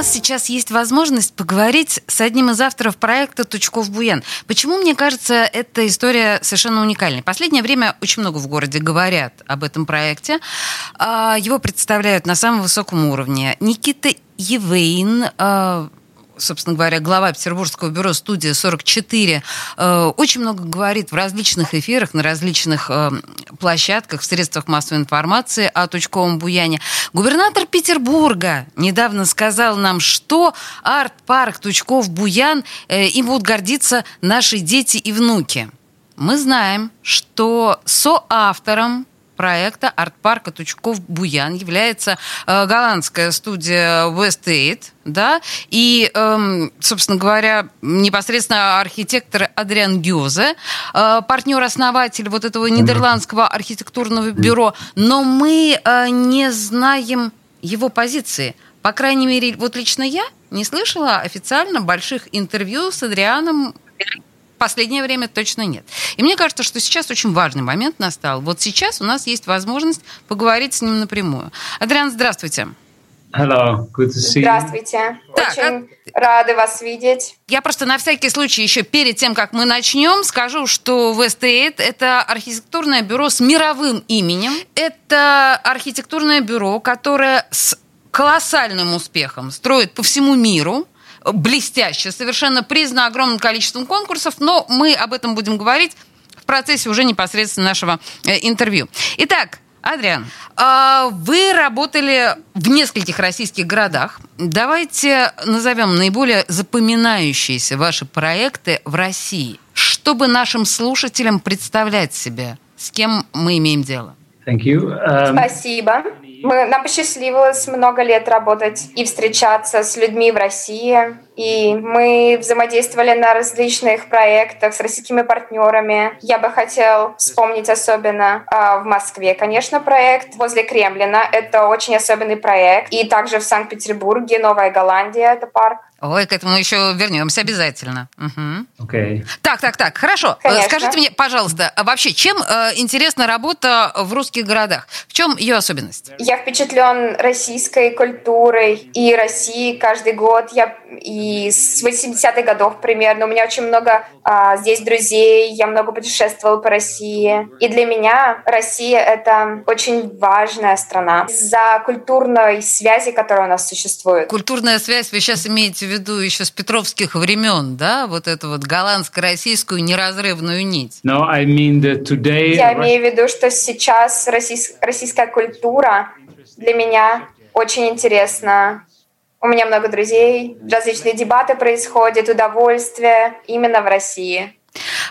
нас сейчас есть возможность поговорить с одним из авторов проекта «Тучков Буян». Почему, мне кажется, эта история совершенно уникальной? Последнее время очень много в городе говорят об этом проекте. А, его представляют на самом высоком уровне. Никита Евейн, а, собственно говоря, глава Петербургского бюро «Студия 44», э, очень много говорит в различных эфирах, на различных э, площадках, в средствах массовой информации о Тучковом буяне. Губернатор Петербурга недавно сказал нам, что арт-парк Тучков-Буян, э, им будут гордиться наши дети и внуки. Мы знаем, что соавтором проекта арт-парка Тучков-Буян является э, голландская студия West Aid, да, и, эм, собственно говоря, непосредственно архитектор Адриан Гёзе, э, партнер-основатель вот этого нидерландского архитектурного бюро, но мы э, не знаем его позиции. По крайней мере, вот лично я не слышала официально больших интервью с Адрианом последнее время точно нет. И мне кажется, что сейчас очень важный момент настал. Вот сейчас у нас есть возможность поговорить с ним напрямую. Адриан, здравствуйте. Hello, good to see you. Здравствуйте. Так, Очень а... рады вас видеть. Я просто на всякий случай еще перед тем, как мы начнем, скажу, что West Aid – это архитектурное бюро с мировым именем. Это архитектурное бюро, которое с колоссальным успехом строит по всему миру блестяще, совершенно признано огромным количеством конкурсов, но мы об этом будем говорить в процессе уже непосредственно нашего э, интервью. Итак, Адриан, а, вы работали в нескольких российских городах. Давайте назовем наиболее запоминающиеся ваши проекты в России, чтобы нашим слушателям представлять себе, с кем мы имеем дело. Thank you. Um... Спасибо. Мы, нам посчастливилось много лет работать и встречаться с людьми в России. И мы взаимодействовали на различных проектах с российскими партнерами. Я бы хотел вспомнить особенно э, в Москве, конечно, проект возле Кремлина. Это очень особенный проект. И также в Санкт-Петербурге, Новая Голландия, это парк. Ой, к этому еще вернемся обязательно. Угу. Okay. Так, так, так, хорошо. Э, Конечно. Скажите мне, пожалуйста, а вообще, чем э, интересна работа в русских городах? В чем ее особенность? Я впечатлен российской культурой и Россией каждый год. Я и с 80-х годов примерно. У меня очень много а, здесь друзей, я много путешествовала по России. И для меня Россия — это очень важная страна из-за культурной связи, которая у нас существует. Культурная связь вы сейчас имеете в виду еще с петровских времен, да? Вот эту вот голландско-российскую неразрывную нить. No, I mean that today... Я имею в виду, что сейчас российская культура для меня очень интересна у меня много друзей, различные дебаты происходят, удовольствие именно в России.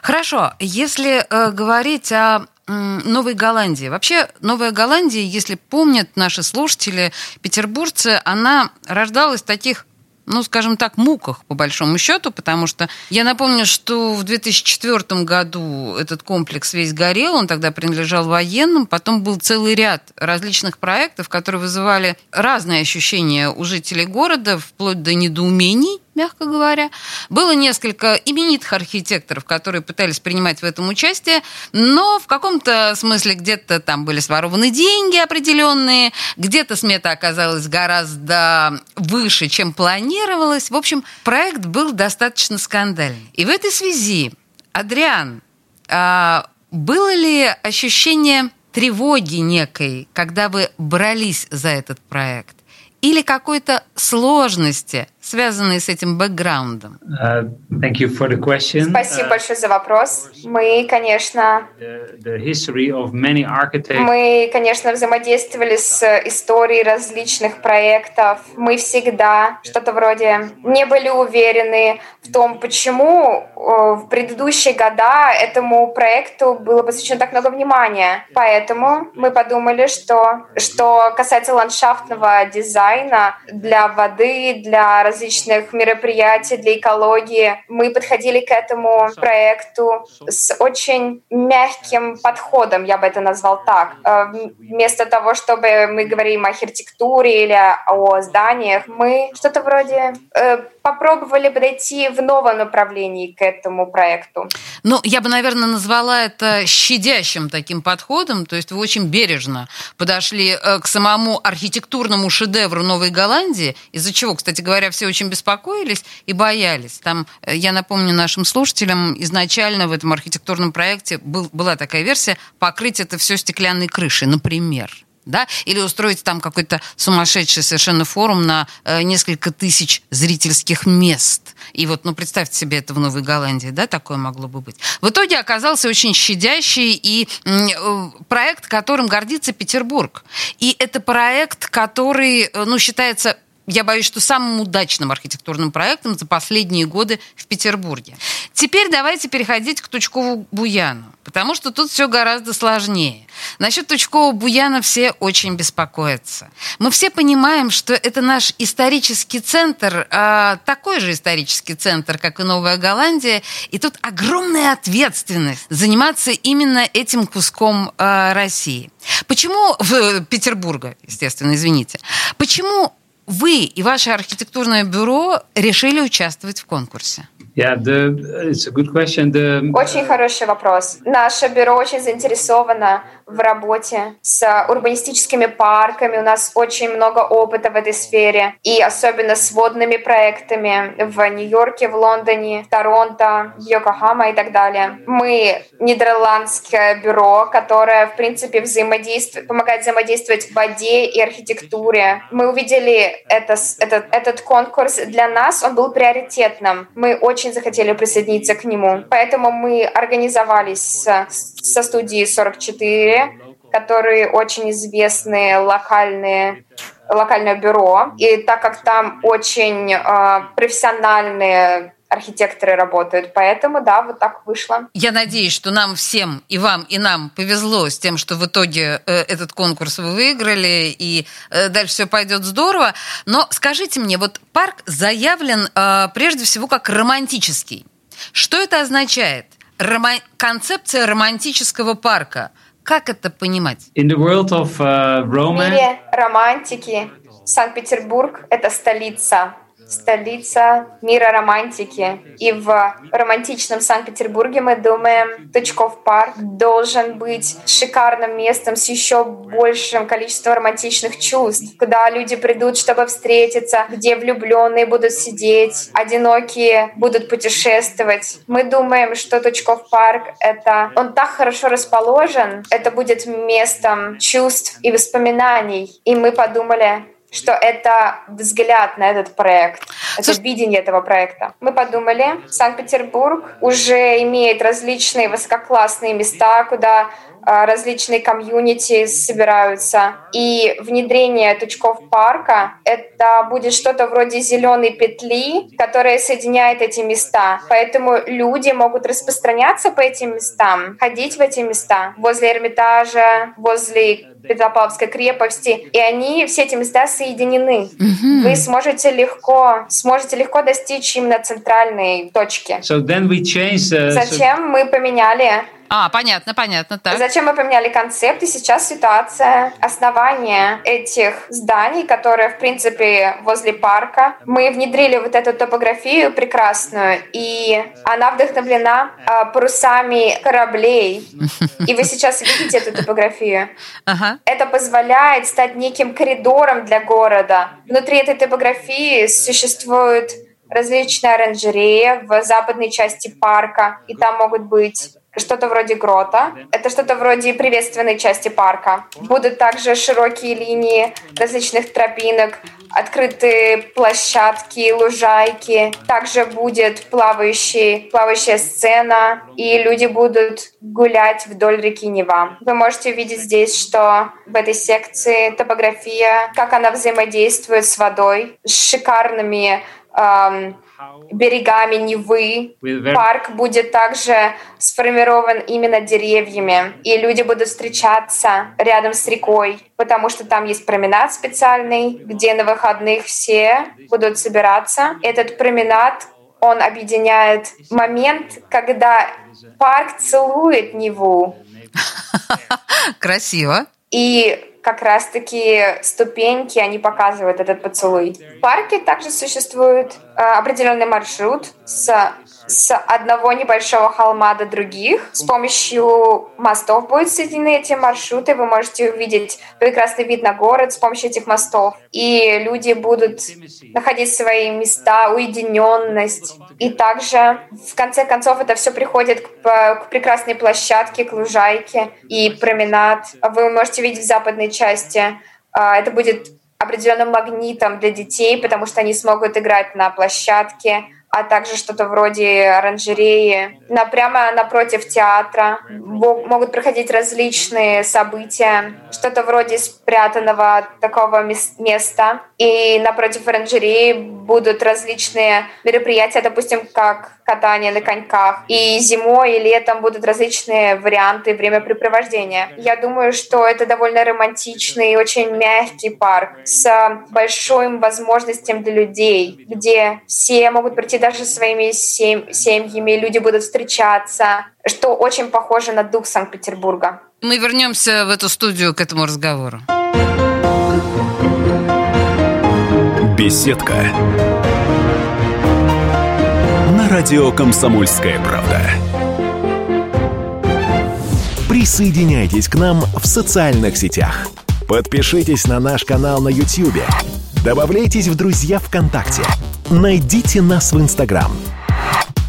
Хорошо, если э, говорить о Новой Голландии. Вообще, Новая Голландия, если помнят наши слушатели, петербуржцы, она рождалась в таких ну, скажем так, муках, по большому счету, потому что я напомню, что в 2004 году этот комплекс весь горел, он тогда принадлежал военным, потом был целый ряд различных проектов, которые вызывали разные ощущения у жителей города, вплоть до недоумений, мягко говоря. Было несколько именитых архитекторов, которые пытались принимать в этом участие, но в каком-то смысле где-то там были сворованы деньги определенные, где-то смета оказалась гораздо выше, чем планировалось. В общем, проект был достаточно скандальный. И в этой связи, Адриан, а, было ли ощущение тревоги некой, когда вы брались за этот проект? Или какой-то сложности – связанные с этим бэкграундом? Uh. Спасибо uh, большое за вопрос. Мы, конечно, мы, конечно, взаимодействовали с историей различных проектов. Мы всегда что-то вроде не были уверены в том, почему в предыдущие года этому проекту было посвящено так много внимания. Поэтому мы подумали, что что касается ландшафтного дизайна для воды, для различных различных мероприятий для экологии. Мы подходили к этому проекту с очень мягким подходом, я бы это назвал так. Э, вместо того, чтобы мы говорим о архитектуре или о зданиях, мы что-то вроде э, попробовали подойти в новом направлении к этому проекту. Ну, я бы, наверное, назвала это щадящим таким подходом, то есть вы очень бережно подошли э, к самому архитектурному шедевру Новой Голландии, из-за чего, кстати говоря, все очень беспокоились и боялись. Там, э, я напомню нашим слушателям, изначально в этом архитектурном проекте был, была такая версия покрыть это все стеклянной крышей, например да, или устроить там какой-то сумасшедший совершенно форум на э, несколько тысяч зрительских мест. И вот, ну, представьте себе это в Новой Голландии, да, такое могло бы быть. В итоге оказался очень щадящий и э, проект, которым гордится Петербург. И это проект, который, э, ну, считается я боюсь, что самым удачным архитектурным проектом за последние годы в Петербурге. Теперь давайте переходить к Тучкову-Буяну, потому что тут все гораздо сложнее. Насчет Тучкова-Буяна все очень беспокоятся. Мы все понимаем, что это наш исторический центр, э, такой же исторический центр, как и Новая Голландия, и тут огромная ответственность заниматься именно этим куском э, России. Почему в Петербурга, естественно, извините. Почему вы и ваше архитектурное бюро решили участвовать в конкурсе? Yeah, the, it's a good question. The... Очень хороший вопрос. Наше бюро очень заинтересовано в работе с урбанистическими парками. У нас очень много опыта в этой сфере. И особенно с водными проектами в Нью-Йорке, в Лондоне, Торонто, Йокохама и так далее. Мы нидерландское бюро, которое, в принципе, взаимодействует, помогает взаимодействовать в воде и архитектуре. Мы увидели это, этот, этот конкурс. Для нас он был приоритетным. Мы очень захотели присоединиться к нему. Поэтому мы организовались со студией 44, которые очень известные локальные локальное бюро. И так как там очень э, профессиональные архитекторы работают. Поэтому, да, вот так вышло. Я надеюсь, что нам всем, и вам, и нам повезло с тем, что в итоге э, этот конкурс вы выиграли, и э, дальше все пойдет здорово. Но скажите мне, вот парк заявлен э, прежде всего как романтический. Что это означает? Рома- концепция романтического парка. Как это понимать? In the world of, uh, romance... В мире романтики Санкт-Петербург — это столица столица мира романтики. И в романтичном Санкт-Петербурге мы думаем, Тучков парк должен быть шикарным местом с еще большим количеством романтичных чувств, куда люди придут, чтобы встретиться, где влюбленные будут сидеть, одинокие будут путешествовать. Мы думаем, что Тучков парк — это... Он так хорошо расположен, это будет местом чувств и воспоминаний. И мы подумали, что это взгляд на этот проект, это видение этого проекта. Мы подумали, Санкт-Петербург уже имеет различные высококлассные места, куда различные комьюнити собираются. И внедрение Тучков парка — это будет что-то вроде зеленой петли, которая соединяет эти места. Поэтому люди могут распространяться по этим местам, ходить в эти места, возле Эрмитажа, возле Петропавловской крепости, и они, все эти места соединены. Mm-hmm. Вы сможете легко, сможете легко достичь именно центральной точки. So then we changed, uh, Зачем so... мы поменяли а, понятно, понятно, так. Зачем мы поменяли концепт, и сейчас ситуация основания этих зданий, которые, в принципе, возле парка. Мы внедрили вот эту топографию прекрасную, и она вдохновлена э, парусами кораблей. И вы сейчас видите эту топографию. Ага. Это позволяет стать неким коридором для города. Внутри этой топографии существует различные оранжереи в западной части парка, и там могут быть что-то вроде грота. Это что-то вроде приветственной части парка. Будут также широкие линии различных тропинок, открытые площадки, лужайки. Также будет плавающий, плавающая сцена, и люди будут гулять вдоль реки Нева. Вы можете увидеть здесь, что в этой секции топография, как она взаимодействует с водой, с шикарными эм, берегами Невы. Парк будет также сформирован именно деревьями, и люди будут встречаться рядом с рекой, потому что там есть променад специальный, где на выходных все будут собираться. Этот променад он объединяет момент, когда парк целует Неву. Красиво. И как раз-таки ступеньки, они показывают этот поцелуй. В парке также существует э, определенный маршрут с с одного небольшого холма до других. С помощью мостов будут соединены эти маршруты. Вы можете увидеть прекрасный вид на город с помощью этих мостов. И люди будут находить свои места, уединенность. И также, в конце концов, это все приходит к, к прекрасной площадке, к лужайке и променад. Вы можете видеть в западной части. А, это будет определенным магнитом для детей, потому что они смогут играть на площадке, а также что-то вроде оранжереи. На, прямо напротив театра могут проходить различные события, что-то вроде спрятанного такого места. И напротив оранжереи будут различные мероприятия, допустим, как катание на коньках. И зимой и летом будут различные варианты времяпрепровождения. Я думаю, что это довольно романтичный и очень мягкий парк с большим возможностям для людей, где все могут прийти даже своими сем семьями, люди будут встречаться, что очень похоже на дух Санкт-Петербурга. Мы вернемся в эту студию к этому разговору. Беседка радио «Комсомольская правда». Присоединяйтесь к нам в социальных сетях. Подпишитесь на наш канал на YouTube. Добавляйтесь в друзья ВКонтакте. Найдите нас в Инстаграм.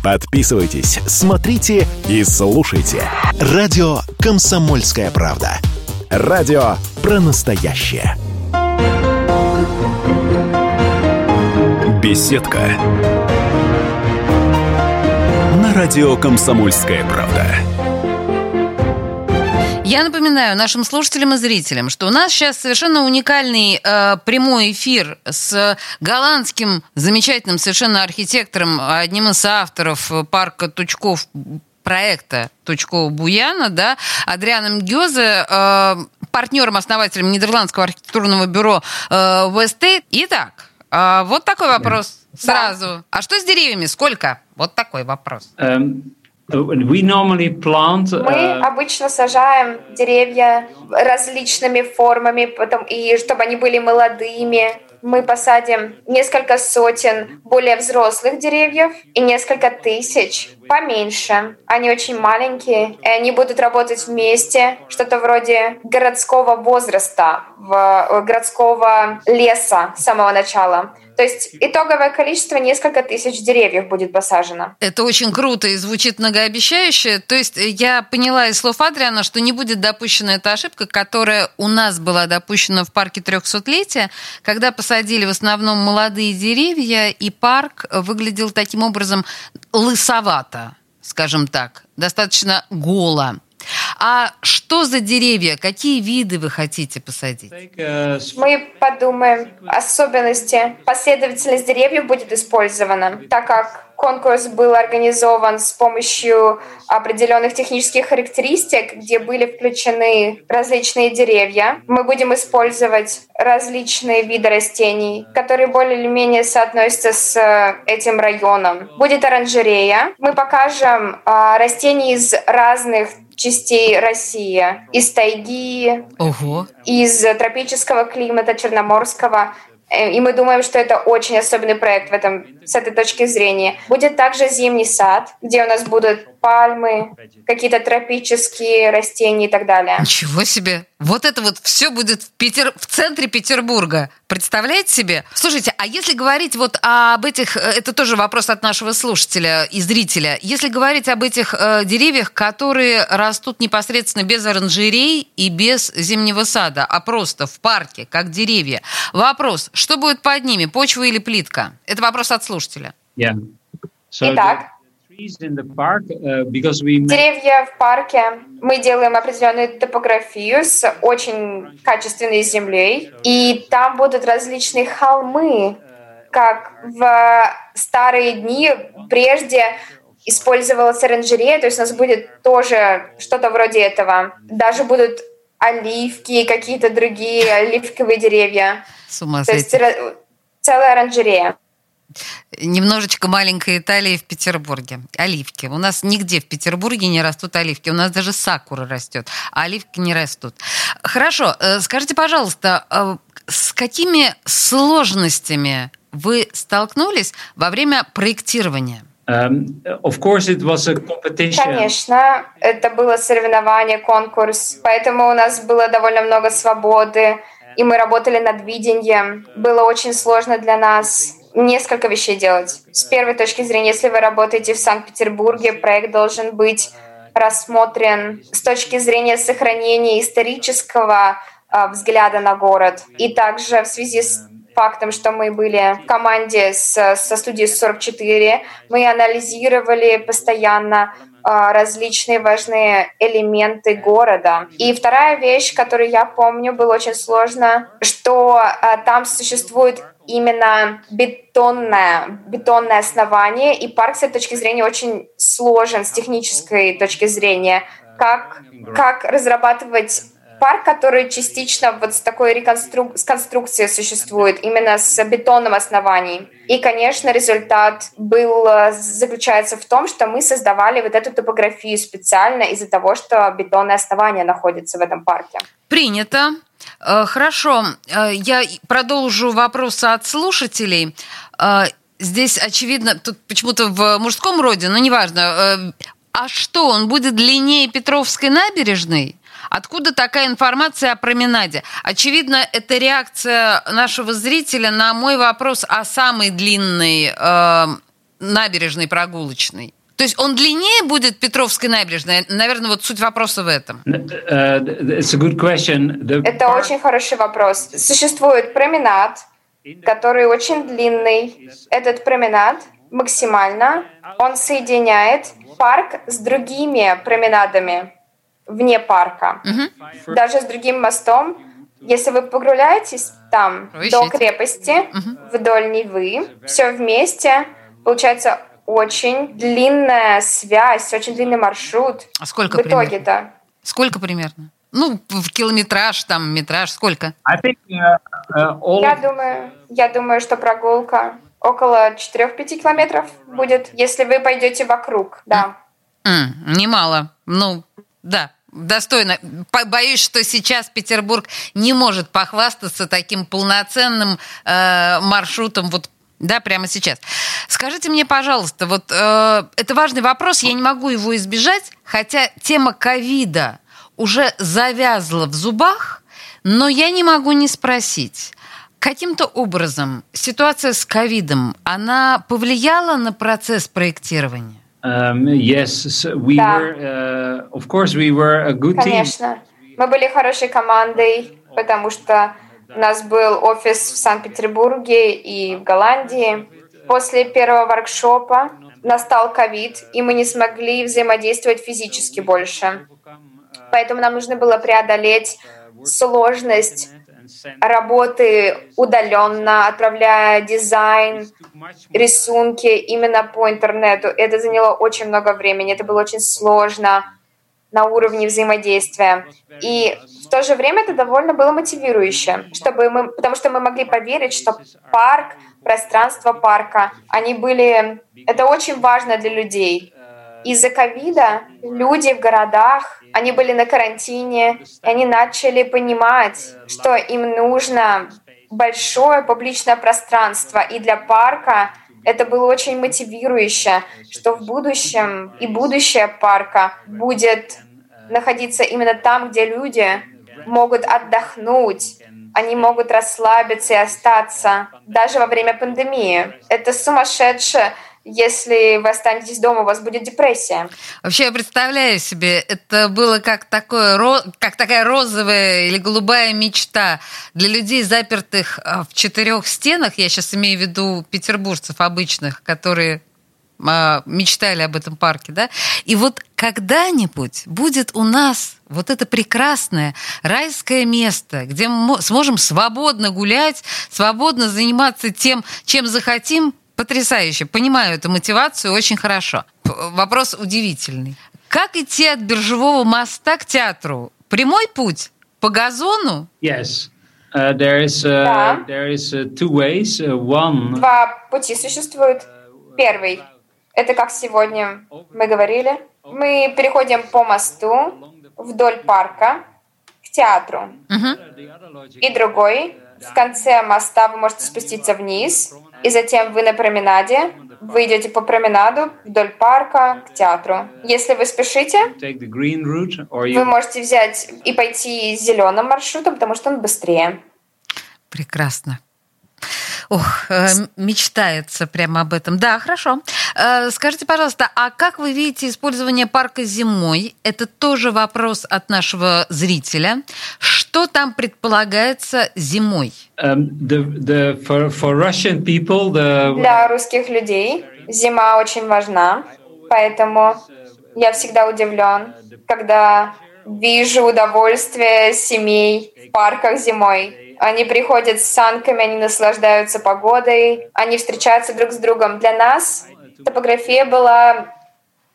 Подписывайтесь, смотрите и слушайте. Радио «Комсомольская правда». Радио про настоящее. Беседка радио «Комсомольская правда». Я напоминаю нашим слушателям и зрителям, что у нас сейчас совершенно уникальный э, прямой эфир с голландским замечательным совершенно архитектором, одним из авторов парка Тучков проекта Тучкова Буяна, да, Адрианом Гёзе, э, партнером, основателем Нидерландского архитектурного бюро э, Westate. Итак, э, вот такой вопрос сразу. Да. А что с деревьями? Сколько? Вот такой вопрос. Um, we normally plant, uh... Мы обычно сажаем деревья различными формами, потом, и чтобы они были молодыми. Мы посадим несколько сотен более взрослых деревьев и несколько тысяч поменьше. Они очень маленькие, и они будут работать вместе, что-то вроде городского возраста, в, городского леса с самого начала. То есть итоговое количество несколько тысяч деревьев будет посажено. Это очень круто и звучит многообещающе. То есть я поняла из слов Адриана, что не будет допущена эта ошибка, которая у нас была допущена в парке 300-летия, когда посадили в основном молодые деревья, и парк выглядел таким образом лысовато, скажем так, достаточно голо. А что за деревья? Какие виды вы хотите посадить? Мы подумаем. Особенности. Последовательность деревьев будет использована, так как конкурс был организован с помощью определенных технических характеристик, где были включены различные деревья. Мы будем использовать различные виды растений, которые более или менее соотносятся с э, этим районом. Будет оранжерея. Мы покажем а, растения из разных частей России. Из тайги, Ого. из тропического климата, черноморского. Э, и мы думаем, что это очень особенный проект в этом, с этой точки зрения. Будет также зимний сад, где у нас будут пальмы, какие-то тропические растения и так далее. Ничего себе! Вот это вот все будет в, Петер... в центре Петербурга. Представляете себе? Слушайте, а если говорить вот об этих... Э, это тоже вопрос от нашего слушателя и зрителя. Если говорить об этих э, деревьях, которые растут непосредственно без оранжерей и без зимнего сада, а просто в парке, как деревья. Вопрос, что будет под ними, почва или плитка? Это вопрос от слушателя. Yeah. So Итак, Деревья в парке. Мы делаем определенную топографию с очень качественной землей. И там будут различные холмы, как в старые дни прежде использовалась оранжерея, то есть у нас будет тоже что-то вроде этого. Даже будут оливки, какие-то другие оливковые деревья. С ума То есть целая оранжерея. Немножечко маленькая Италия в Петербурге. Оливки. У нас нигде в Петербурге не растут оливки. У нас даже сакура растет, а оливки не растут. Хорошо, э, скажите, пожалуйста, э, с какими сложностями вы столкнулись во время проектирования? Of course it was a competition. Конечно, это было соревнование, конкурс, поэтому у нас было довольно много свободы, и мы работали над видением. Было очень сложно для нас несколько вещей делать. С первой точки зрения, если вы работаете в Санкт-Петербурге, проект должен быть рассмотрен с точки зрения сохранения исторического э, взгляда на город. И также в связи с фактом, что мы были в команде с, со студией 44, мы анализировали постоянно а, различные важные элементы города. И вторая вещь, которую я помню, было очень сложно, что а, там существует именно бетонное, бетонное основание, и парк с этой точки зрения очень сложен с технической точки зрения. Как, как разрабатывать парк, который частично вот с такой реконструк... с конструкцией существует, именно с бетонным основанием. И, конечно, результат был, заключается в том, что мы создавали вот эту топографию специально из-за того, что бетонное основание находится в этом парке. Принято. Э, хорошо, э, я продолжу вопросы от слушателей. Здесь, очевидно, тут почему-то в мужском роде, но неважно. А что, он будет длиннее Петровской набережной? Откуда такая информация о променаде? Очевидно, это реакция нашего зрителя на мой вопрос о самой длинной э, набережной прогулочной. То есть он длиннее будет Петровской набережной? Наверное, вот суть вопроса в этом. It's a good question. The это очень хороший вопрос. Существует променад, который очень длинный. Этот променад максимально, он соединяет парк с другими променадами вне парка. Угу. Даже с другим мостом. Если вы погуляетесь там Ой, до крепости, угу. вдоль Невы, все вместе, получается очень длинная связь, очень длинный маршрут. А сколько в итоге-то? Сколько примерно? Ну, в километраж, там, метраж, сколько? think, uh, uh, all... Я думаю, я думаю, что прогулка около 4-5 километров будет, если вы пойдете вокруг, да. Mm, немало. Ну, да, Достойно. Боюсь, что сейчас Петербург не может похвастаться таким полноценным э, маршрутом вот да, прямо сейчас. Скажите мне, пожалуйста, вот э, это важный вопрос, я не могу его избежать, хотя тема ковида уже завязла в зубах, но я не могу не спросить. Каким-то образом ситуация с ковидом, она повлияла на процесс проектирования? Um, yes, we да. were, uh, of course, we were a good Конечно. team. Мы были хорошей командой, потому что у нас был офис в Санкт-Петербурге и в Голландии. После первого воркшопа настал ковид, и мы не смогли взаимодействовать физически больше. Поэтому нам нужно было преодолеть сложность работы удаленно, отправляя дизайн, рисунки именно по интернету. Это заняло очень много времени, это было очень сложно на уровне взаимодействия. И в то же время это довольно было мотивирующе, чтобы мы, потому что мы могли поверить, что парк, пространство парка, они были... Это очень важно для людей. Из-за ковида люди в городах, они были на карантине, и они начали понимать, что им нужно большое публичное пространство. И для парка это было очень мотивирующе, что в будущем и будущее парка будет находиться именно там, где люди могут отдохнуть, они могут расслабиться и остаться даже во время пандемии. Это сумасшедшее если вы останетесь дома, у вас будет депрессия. Вообще, я представляю себе, это было как, такое, как такая розовая или голубая мечта для людей, запертых а, в четырех стенах. Я сейчас имею в виду петербуржцев обычных, которые э, мечтали об этом парке, да? И вот когда-нибудь будет у нас вот это прекрасное райское место, где мы сможем свободно гулять, свободно заниматься тем, чем захотим, потрясающе. Понимаю эту мотивацию очень хорошо. Вопрос удивительный. Как идти от биржевого моста к театру? Прямой путь? По газону? Yes. Uh, there is, uh, да. there is uh, two ways. Uh, one... Два пути существуют. Первый – это как сегодня мы говорили. Мы переходим по мосту вдоль парка к театру. Uh-huh. И другой – в конце моста вы можете спуститься вниз, и затем вы на променаде вы идете по променаду вдоль парка к театру. Если вы спешите, вы можете взять и пойти зеленым маршрутом, потому что он быстрее. Прекрасно. Ох, э, мечтается прямо об этом. Да, хорошо. Э, скажите, пожалуйста, а как вы видите использование парка зимой? Это тоже вопрос от нашего зрителя. Что там предполагается зимой? Um, the, the, for, for Russian people, the... Для русских людей зима очень важна, поэтому я всегда удивлен, когда вижу удовольствие семей в парках зимой. Они приходят с санками, они наслаждаются погодой, они встречаются друг с другом. Для нас топография была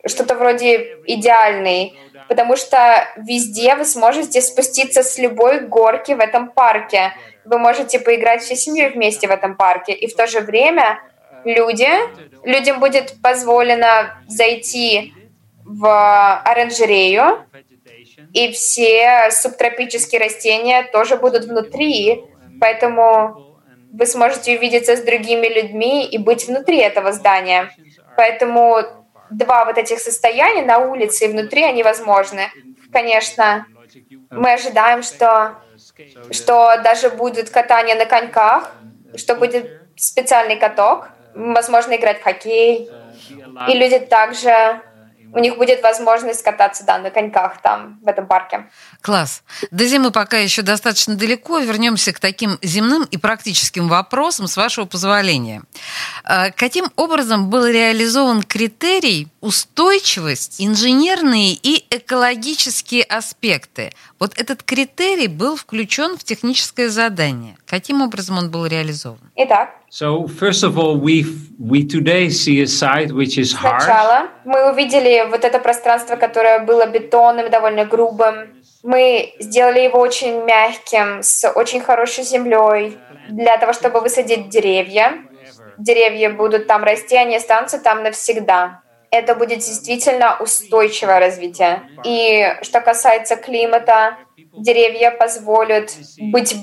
что-то вроде идеальной, потому что везде вы сможете спуститься с любой горки в этом парке. Вы можете поиграть всей семьей вместе в этом парке. И в то же время люди, людям будет позволено зайти в оранжерею, и все субтропические растения тоже будут внутри, поэтому вы сможете увидеться с другими людьми и быть внутри этого здания. Поэтому два вот этих состояния на улице и внутри, они возможны. Конечно, мы ожидаем, что, что даже будет катание на коньках, что будет специальный каток, возможно, играть в хоккей. И люди также у них будет возможность кататься, да, на коньках там, в этом парке. Класс. До зимы пока еще достаточно далеко. Вернемся к таким земным и практическим вопросам, с вашего позволения. А, каким образом был реализован критерий устойчивость, инженерные и экологические аспекты? Вот этот критерий был включен в техническое задание. Каким образом он был реализован? Итак, So first of all, we we today see a site which is harsh. Сначала мы увидели вот это пространство, которое было бетонным, довольно грубым. Мы сделали его очень мягким, с очень хорошей землей, для того, чтобы высадить деревья. Деревья будут там расти, они останутся там навсегда. Это будет действительно устойчивое развитие. И что касается климата, деревья позволят быть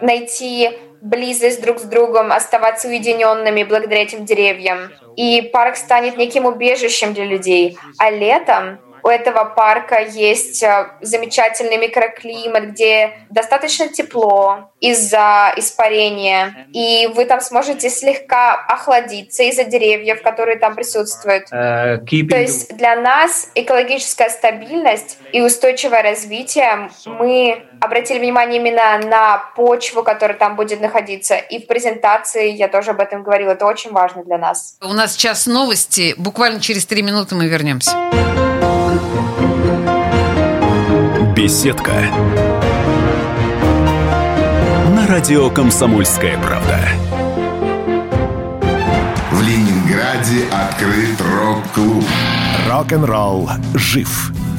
найти близость друг с другом, оставаться уединенными благодаря этим деревьям. И парк станет неким убежищем для людей. А летом у этого парка есть э, замечательный микроклимат, где достаточно тепло из-за испарения, и вы там сможете слегка охладиться из-за деревьев, которые там присутствуют. Uh, То есть для нас экологическая стабильность и устойчивое развитие, мы обратили внимание именно на почву, которая там будет находиться. И в презентации я тоже об этом говорила. Это очень важно для нас. У нас сейчас новости. Буквально через три минуты мы вернемся. Беседка. На радио «Комсомольская правда». В Ленинграде открыт рок-клуб. Рок-н-ролл жив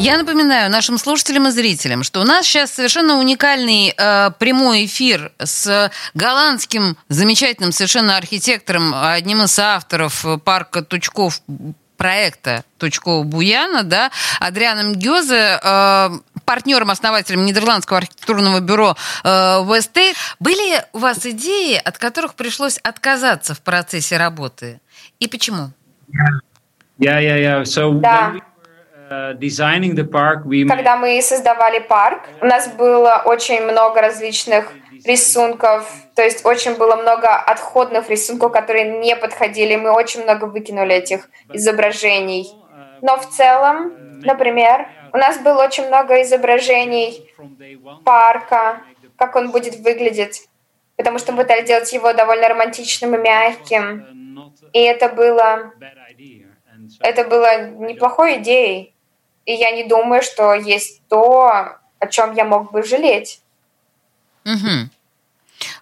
Я напоминаю нашим слушателям и зрителям, что у нас сейчас совершенно уникальный э, прямой эфир с голландским замечательным совершенно архитектором, одним из авторов парка Тучков проекта Тучкова Буяна, да, Адрианом Гёзе, э, партнером, основателем Нидерландского архитектурного бюро э, Были у вас идеи, от которых пришлось отказаться в процессе работы? И почему? Yeah, yeah, yeah. So да. Uh, Когда мы создавали парк, у нас было очень много различных рисунков, то есть очень было много отходных рисунков, которые не подходили. Мы очень много выкинули этих изображений. Но в целом, например, у нас было очень много изображений парка, как он будет выглядеть, потому что мы пытались сделать его довольно романтичным и мягким. И это было, это было неплохой идеей. И я не думаю, что есть то, о чем я мог бы жалеть. Угу.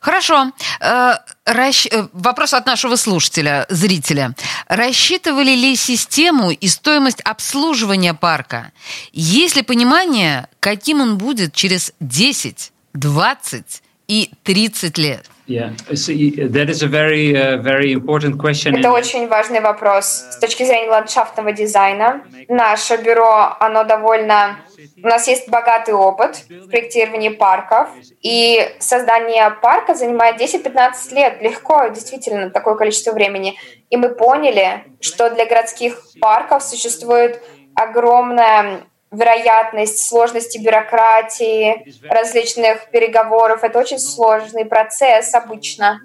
Хорошо. Э, расщ... Э, вопрос от нашего слушателя, зрителя. Рассчитывали ли систему и стоимость обслуживания парка? Есть ли понимание, каким он будет через 10, 20 и 30 лет? Yeah. That is a very, uh, very important question. Это очень важный вопрос с точки зрения ландшафтного дизайна. Наше бюро, оно довольно... У нас есть богатый опыт в проектировании парков, и создание парка занимает 10-15 лет. Легко, действительно, такое количество времени. И мы поняли, что для городских парков существует огромная вероятность сложности бюрократии, различных переговоров. Это очень сложный процесс обычно.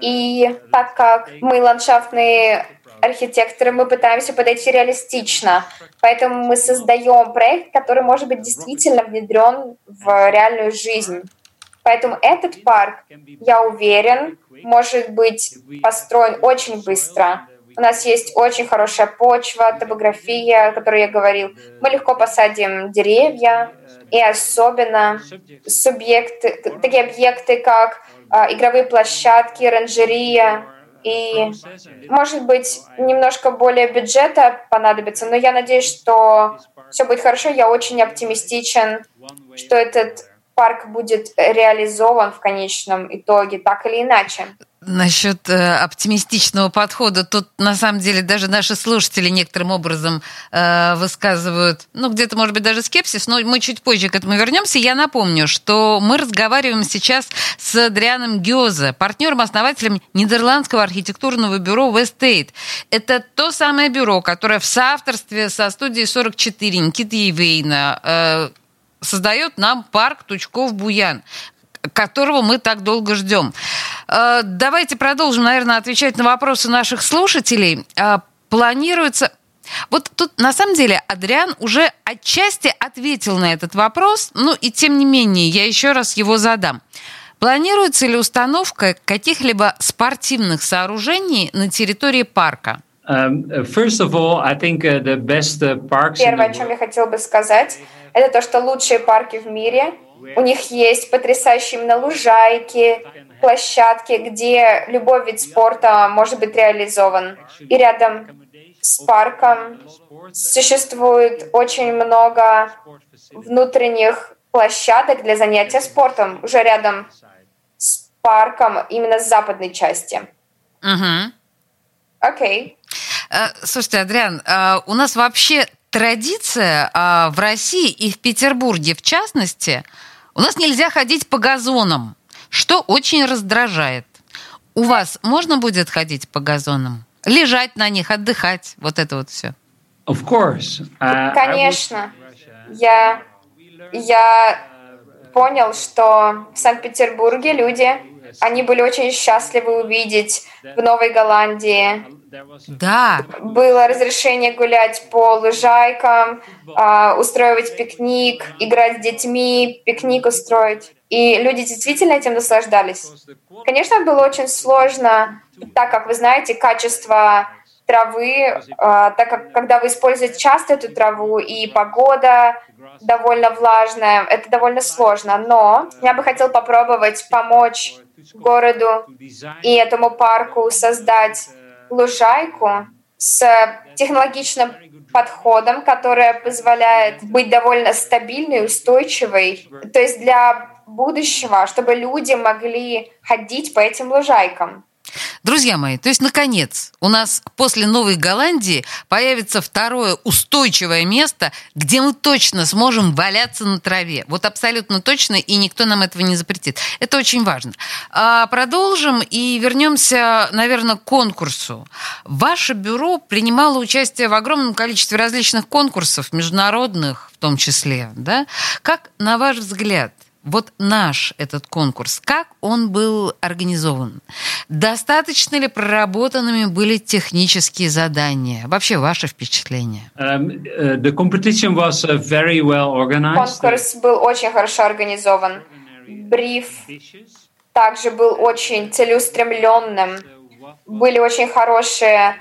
И так как мы ландшафтные архитекторы, мы пытаемся подойти реалистично. Поэтому мы создаем проект, который может быть действительно внедрен в реальную жизнь. Поэтому этот парк, я уверен, может быть построен очень быстро. У нас есть очень хорошая почва, топография, о которой я говорил. Мы легко посадим деревья, и особенно субъекты, такие объекты, как э, игровые площадки, оранжерия, и, может быть, немножко более бюджета понадобится, но я надеюсь, что все будет хорошо. Я очень оптимистичен, что этот парк будет реализован в конечном итоге, так или иначе. Насчет э, оптимистичного подхода, тут на самом деле даже наши слушатели некоторым образом э, высказывают, ну где-то может быть даже скепсис, но мы чуть позже к этому вернемся. Я напомню, что мы разговариваем сейчас с Адрианом Гёзе, партнером-основателем Нидерландского архитектурного бюро Westate. Это то самое бюро, которое в соавторстве со студией 44 Никиты Евейна э, создает нам парк Тучков-Буян которого мы так долго ждем. Э, давайте продолжим, наверное, отвечать на вопросы наших слушателей. Э, планируется... Вот тут, на самом деле, Адриан уже отчасти ответил на этот вопрос, ну и тем не менее, я еще раз его задам. Планируется ли установка каких-либо спортивных сооружений на территории парка? First of all, I think the best parks Первое, о чем я хотела бы сказать, это то, что лучшие парки в мире у них есть потрясающие именно лужайки, площадки, где любой вид спорта может быть реализован. И рядом с парком существует очень много внутренних площадок для занятия спортом, уже рядом с парком именно с западной части. Угу. Окей. Okay. Слушайте, Адриан, а у нас вообще традиция а, в России и в Петербурге в частности – у нас нельзя ходить по газонам, что очень раздражает. У вас можно будет ходить по газонам? Лежать на них, отдыхать, вот это вот все. Of course. Uh, Конечно. Я, я понял, что в Санкт-Петербурге люди, они были очень счастливы увидеть в Новой Голландии да. Было разрешение гулять по лужайкам, э, устраивать пикник, играть с детьми, пикник устроить. И люди действительно этим наслаждались. Конечно, было очень сложно, так как вы знаете, качество травы, э, так как когда вы используете часто эту траву и погода довольно влажная, это довольно сложно. Но я бы хотел попробовать помочь городу и этому парку создать лужайку, с технологичным подходом, который позволяет быть довольно стабильной, устойчивой. То есть для будущего, чтобы люди могли ходить по этим лужайкам. Друзья мои, то есть, наконец, у нас после Новой Голландии появится второе устойчивое место, где мы точно сможем валяться на траве. Вот абсолютно точно, и никто нам этого не запретит. Это очень важно. А продолжим и вернемся, наверное, к конкурсу. Ваше бюро принимало участие в огромном количестве различных конкурсов, международных в том числе. Да? Как, на ваш взгляд, вот наш этот конкурс, как он был организован? Достаточно ли проработанными были технические задания? Вообще, ваше впечатление? Um, uh, the competition was uh, very well organized. Конкурс был очень хорошо организован. Бриф также был очень целеустремленным. Были очень хорошие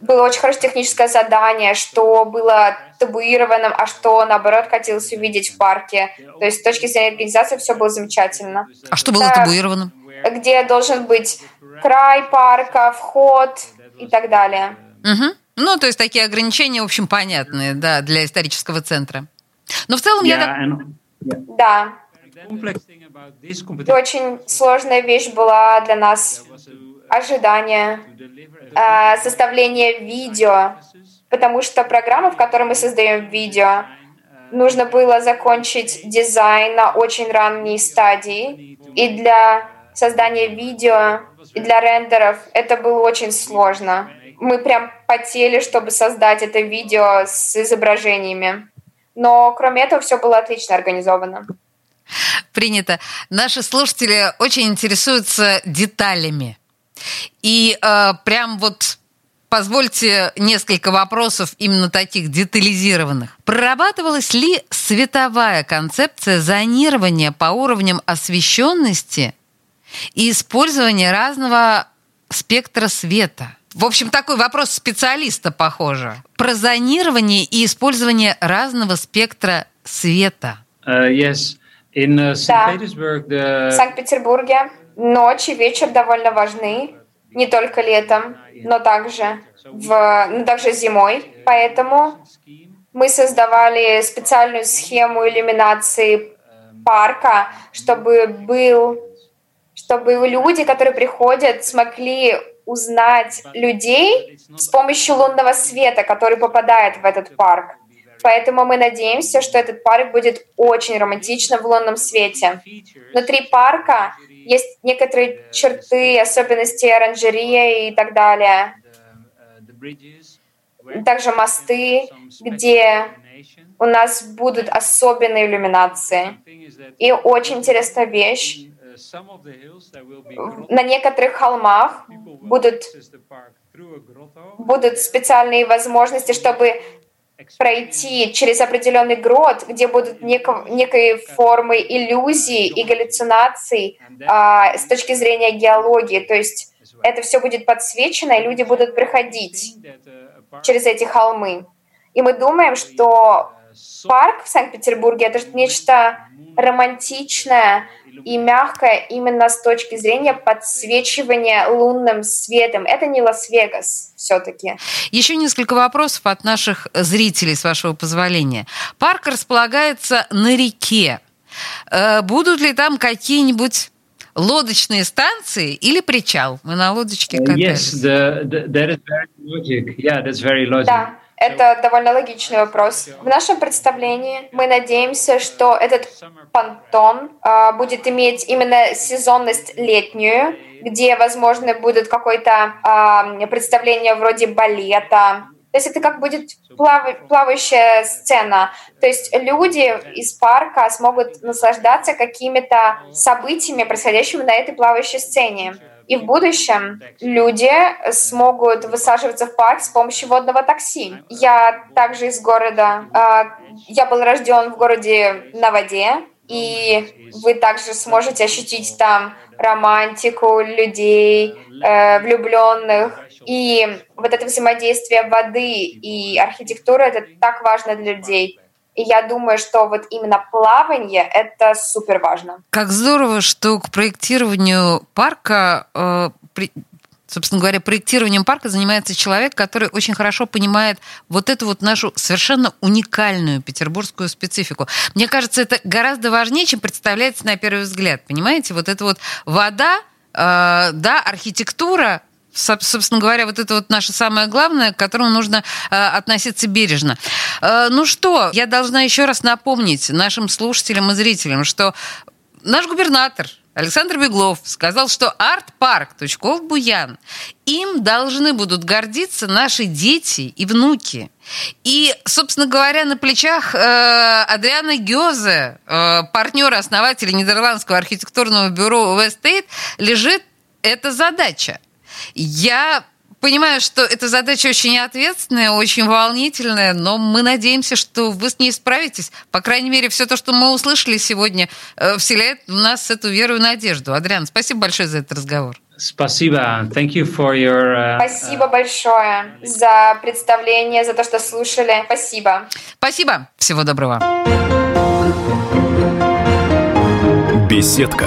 было очень хорошее техническое задание, что было табуированным, а что, наоборот, хотелось увидеть в парке. То есть с точки зрения организации все было замечательно. А что было табуированным? Где должен быть край парка, вход и так далее. Угу. Ну, то есть такие ограничения, в общем, понятные, да, для исторического центра. Но в целом yeah, я так... And... Да. И очень сложная вещь была для нас ожидание, э, составление видео, потому что программа, в которой мы создаем видео, нужно было закончить дизайн на очень ранней стадии, и для создания видео, и для рендеров это было очень сложно. Мы прям потели, чтобы создать это видео с изображениями. Но кроме этого все было отлично организовано. Принято. Наши слушатели очень интересуются деталями и э, прям вот позвольте несколько вопросов именно таких детализированных. Прорабатывалась ли световая концепция зонирования по уровням освещенности и использования разного спектра света? В общем, такой вопрос специалиста, похоже. Про зонирование и использование разного спектра света. Uh, yes. In, uh, да. the... В Санкт-Петербурге ночь и вечер довольно важны, не только летом, но также, в, но также зимой. Поэтому мы создавали специальную схему иллюминации парка, чтобы был, чтобы люди, которые приходят, смогли узнать людей с помощью лунного света, который попадает в этот парк. Поэтому мы надеемся, что этот парк будет очень романтичным в лунном свете. Внутри парка есть некоторые черты, особенности оранжереи и так далее. Также мосты, где у нас будут особенные иллюминации. И очень интересная вещь. На некоторых холмах будут, будут специальные возможности, чтобы пройти через определенный грот, где будут неко, некой формы иллюзии и галлюцинаций а, с точки зрения геологии. То есть это все будет подсвечено, и люди будут проходить через эти холмы. И мы думаем, что парк в Санкт-Петербурге — это нечто романтичное, и мягкое именно с точки зрения подсвечивания лунным светом. Это не Лас-Вегас все-таки. Еще несколько вопросов от наших зрителей, с вашего позволения. Парк располагается на реке. Э, будут ли там какие-нибудь лодочные станции или причал? Мы на лодочке катались. Yes, the, the, that is very logic. Yeah, that's very logic. Да, это довольно логичный вопрос. В нашем представлении мы надеемся, что этот понтон э, будет иметь именно сезонность летнюю, где, возможно, будет какое-то э, представление вроде балета, то есть это как будет плав... плавающая сцена. То есть люди из парка смогут наслаждаться какими-то событиями, происходящими на этой плавающей сцене. И в будущем люди смогут высаживаться в парк с помощью водного такси. Я также из города, э, я был рожден в городе на воде, и вы также сможете ощутить там романтику людей, э, влюбленных. И вот это взаимодействие воды и архитектуры, это так важно для людей. И я думаю, что вот именно плавание — это супер важно. Как здорово, что к проектированию парка э, Собственно говоря, проектированием парка занимается человек, который очень хорошо понимает вот эту вот нашу совершенно уникальную петербургскую специфику. Мне кажется, это гораздо важнее, чем представляется на первый взгляд. Понимаете, вот эта вот вода, э, да, архитектура, собственно говоря, вот это вот наше самое главное, к которому нужно э, относиться бережно. Э, ну что, я должна еще раз напомнить нашим слушателям и зрителям, что наш губернатор Александр Беглов сказал, что арт-парк Тучков-Буян им должны будут гордиться наши дети и внуки. И, собственно говоря, на плечах э, Адриана Гёзе, э, партнера, основателя нидерландского архитектурного бюро Westate, лежит эта задача. Я понимаю, что эта задача очень ответственная, очень волнительная, но мы надеемся, что вы с ней справитесь. По крайней мере, все то, что мы услышали сегодня, э, вселяет в нас эту веру и надежду. Адриан, спасибо большое за этот разговор. Спасибо. Thank you for your, uh, Спасибо большое за представление, за то, что слушали. Спасибо. Спасибо. Всего доброго. Беседка.